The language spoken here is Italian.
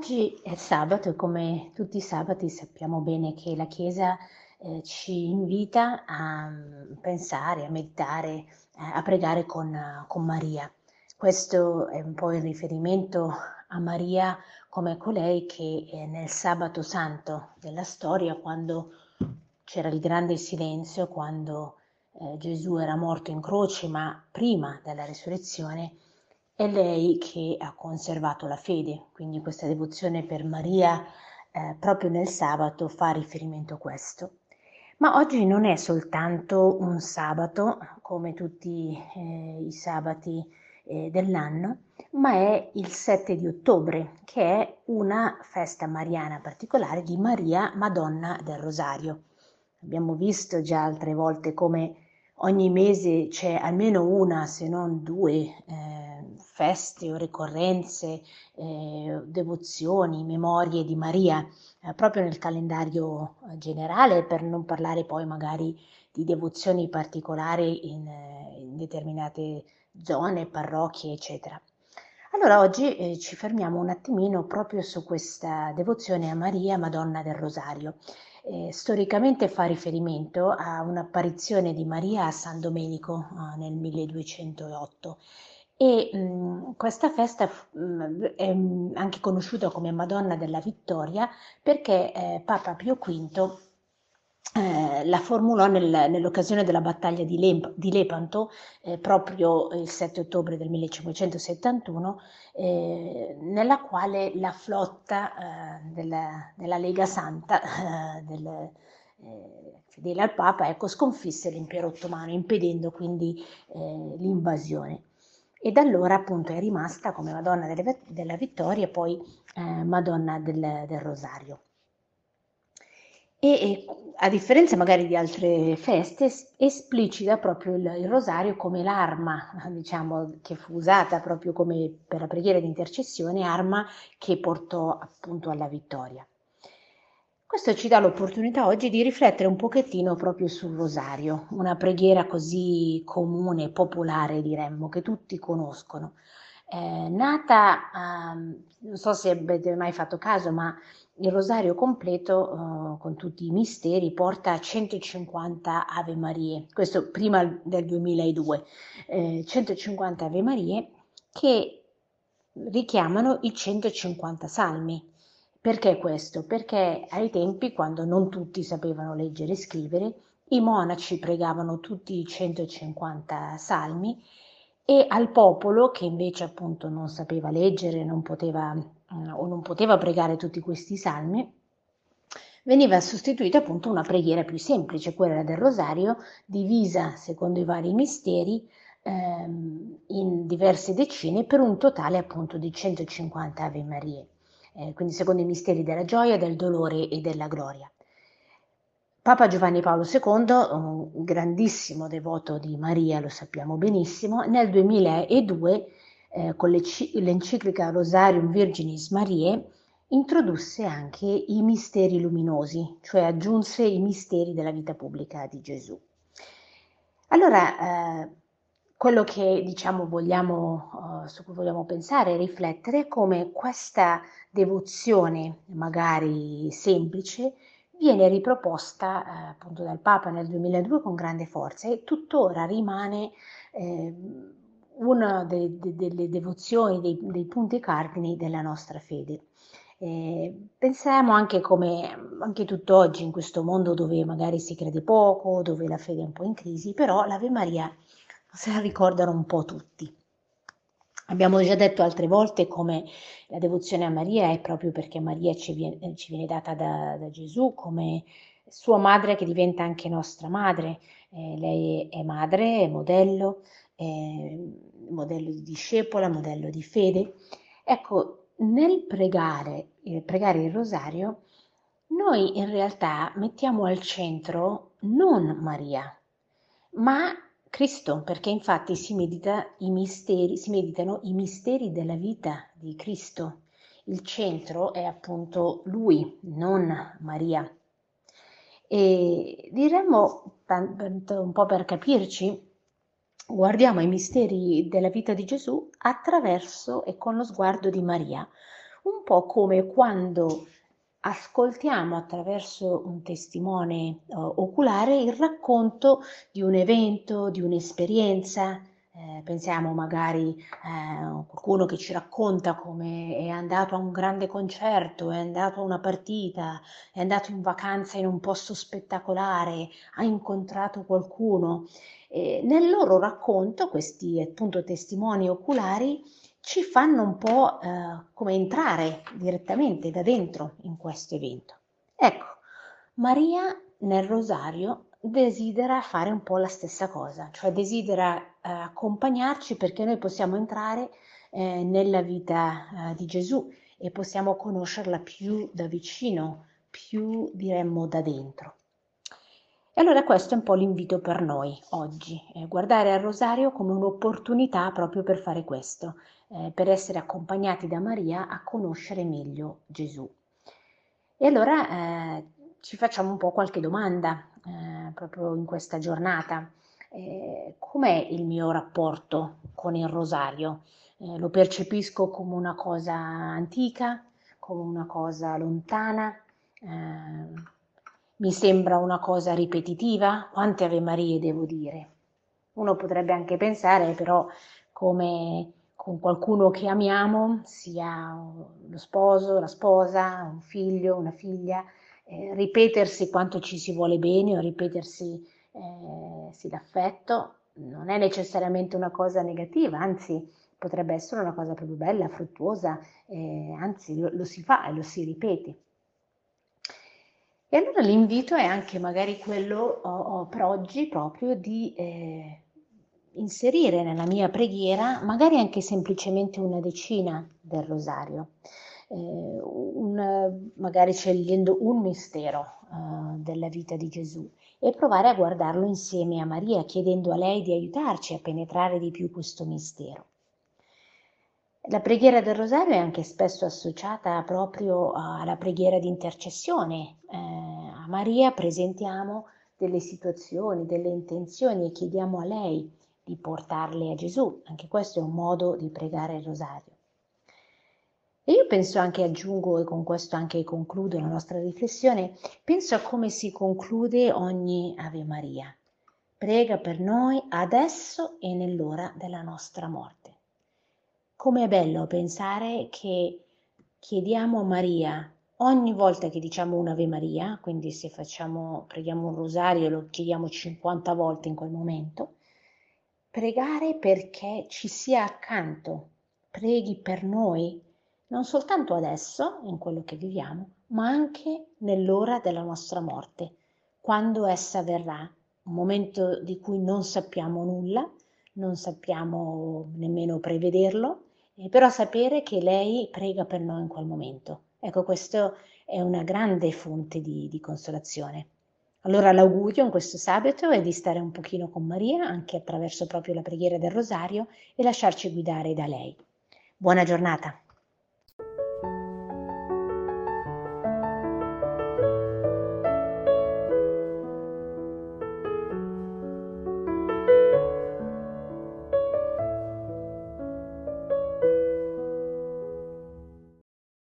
Oggi è sabato e come tutti i sabati sappiamo bene che la Chiesa eh, ci invita a mm, pensare, a meditare, eh, a pregare con, con Maria. Questo è un po' il riferimento a Maria come colei che eh, nel sabato santo della storia, quando c'era il grande silenzio, quando eh, Gesù era morto in croce, ma prima della risurrezione, è lei che ha conservato la fede, quindi questa devozione per Maria eh, proprio nel sabato fa riferimento a questo. Ma oggi non è soltanto un sabato, come tutti eh, i sabati eh, dell'anno, ma è il 7 di ottobre, che è una festa mariana particolare di Maria Madonna del Rosario. Abbiamo visto già altre volte come ogni mese c'è almeno una, se non due, eh, feste o ricorrenze, eh, devozioni, memorie di Maria, eh, proprio nel calendario eh, generale, per non parlare poi magari di devozioni particolari in, eh, in determinate zone, parrocchie, eccetera. Allora oggi eh, ci fermiamo un attimino proprio su questa devozione a Maria, Madonna del Rosario eh, storicamente fa riferimento a un'apparizione di Maria a San Domenico eh, nel 1208 e mh, questa festa mh, è anche conosciuta come Madonna della Vittoria perché eh, Papa Pio V eh, la formulò nel, nell'occasione della battaglia di, Lemp, di Lepanto, eh, proprio il 7 ottobre del 1571, eh, nella quale la flotta eh, della, della, Lega Santa, eh, del, fedele al Papa, ecco, sconfisse l'impero ottomano, impedendo quindi l'invasione. E da allora appunto è rimasta come Madonna delle, della Vittoria e poi Madonna del, del Rosario e, e a differenza magari di altre feste, esplicita proprio il, il, rosario come l'arma, diciamo, che fu usata proprio come per la preghiera di intercessione, arma che portò appunto alla vittoria. Questo ci dà l'opportunità oggi di riflettere un pochettino proprio sul rosario, una preghiera così comune, popolare diremmo, che tutti conoscono. Eh, nata, eh, non so se avete mai fatto caso, ma il rosario completo uh, con tutti i misteri porta a 150 Ave Marie, questo prima del 2002, eh, 150 Ave Marie che richiamano i 150 salmi. Perché questo? Perché ai tempi, quando non tutti sapevano leggere e scrivere, i monaci pregavano tutti i 150 salmi e al popolo, che invece appunto non sapeva leggere, non poteva eh, o non poteva pregare tutti questi salmi, veniva sostituita appunto una preghiera più semplice, quella del rosario, divisa secondo i vari misteri ehm, in diverse decine per un totale appunto di 150 Ave Marie, eh, quindi secondo i misteri della gioia, del dolore e della gloria. Papa Giovanni Paolo II, un grandissimo devoto di Maria, lo sappiamo benissimo, nel 2002 eh, con l'enciclica Rosarium Virginis Mariae, introdusse anche i misteri luminosi, cioè aggiunse i misteri della vita pubblica di Gesù. Allora, eh, quello che diciamo vogliamo, su cui vogliamo pensare e riflettere è come questa devozione, magari semplice, viene riproposta eh, appunto dal Papa nel 2002 con grande forza e tuttora rimane eh, una de, de, delle devozioni, dei, dei, punti cardini della nostra fede. Eh, pensiamo anche come anche tutt'oggi in questo mondo dove magari si crede poco, dove la fede è un po' in crisi, però l'Ave Maria se la ricordano un po' tutti. Abbiamo già detto altre volte come la devozione a Maria è proprio perché Maria ci viene, ci viene data da, da, Gesù come sua madre che diventa anche nostra madre. Eh, lei è madre, è modello, eh, modello di discepola, modello di fede. Ecco, nel pregare, eh, pregare il rosario, noi in realtà mettiamo al centro non Maria, ma Cristo, perché infatti si, medita misteri, si meditano i misteri della vita di Cristo. Il centro è appunto Lui, non Maria. E diremmo, un po' per capirci, guardiamo i misteri della vita di Gesù attraverso e con lo sguardo di Maria, un po' come quando ascoltiamo attraverso un testimone uh, oculare il racconto di un evento, di un'esperienza. Eh, pensiamo magari a eh, qualcuno che ci racconta come è andato a un grande concerto, è andato a una partita, è andato in vacanza in un posto spettacolare, ha incontrato qualcuno. Eh, nel loro racconto, questi appunto testimoni oculari, ci fanno un po' eh, come entrare direttamente da dentro in questo evento. Ecco, Maria nel rosario desidera fare un po' la stessa cosa, cioè desidera eh, accompagnarci perché noi possiamo entrare eh, nella vita eh, di Gesù e possiamo conoscerla più da vicino, più diremmo da dentro. E allora questo è un po' l'invito per noi oggi, eh, guardare al rosario come un'opportunità proprio per fare questo, eh, per essere accompagnati da Maria a conoscere meglio Gesù. E allora eh, ci facciamo un po' qualche domanda eh, proprio in questa giornata. Eh, com'è il mio rapporto con il rosario? Eh, lo percepisco come una cosa antica, come una cosa lontana? Mi sembra una cosa ripetitiva? Quante Ave Marie devo dire? Uno potrebbe anche pensare però come con qualcuno che amiamo, sia lo sposo, la sposa, un figlio, una figlia, eh, ripetersi quanto ci si vuole bene o ripetersi eh, sì, l'affetto non è necessariamente una cosa negativa, anzi potrebbe essere una cosa proprio bella, fruttuosa, eh, anzi lo, lo, si fa e lo si ripete. E allora l'invito è anche magari quello oh, oh, per oggi proprio di eh, inserire nella mia preghiera magari anche semplicemente una decina del rosario, eh, un, magari scegliendo un mistero eh, della vita di Gesù e provare a guardarlo insieme a Maria, chiedendo a lei di aiutarci a penetrare di più questo mistero. La preghiera del rosario è anche spesso associata proprio alla preghiera di intercessione. Eh, a Maria presentiamo delle situazioni, delle intenzioni e chiediamo a lei di portarle a Gesù. Anche questo è un modo di pregare il rosario. E io penso anche, aggiungo e con questo anche concludo la nostra riflessione, penso a come si conclude ogni Ave Maria. Prega per noi adesso e nell'ora della nostra morte. Com'è bello pensare che chiediamo a Maria ogni volta che diciamo un'Ave Maria, quindi se facciamo, preghiamo un rosario lo chiediamo 50 volte in quel momento, Pregare perché ci sia accanto, preghi per noi, non soltanto adesso, in quello che viviamo, ma anche nell'ora della nostra morte, quando essa verrà, un momento di cui non sappiamo nulla, non sappiamo nemmeno prevederlo, eh, però sapere che lei prega per noi in quel momento. Ecco, questo è una grande fonte di, di consolazione. Allora l'augurio in questo sabato è di stare un pochino con Maria, anche attraverso proprio la preghiera del rosario, e lasciarci guidare da lei. Buona giornata.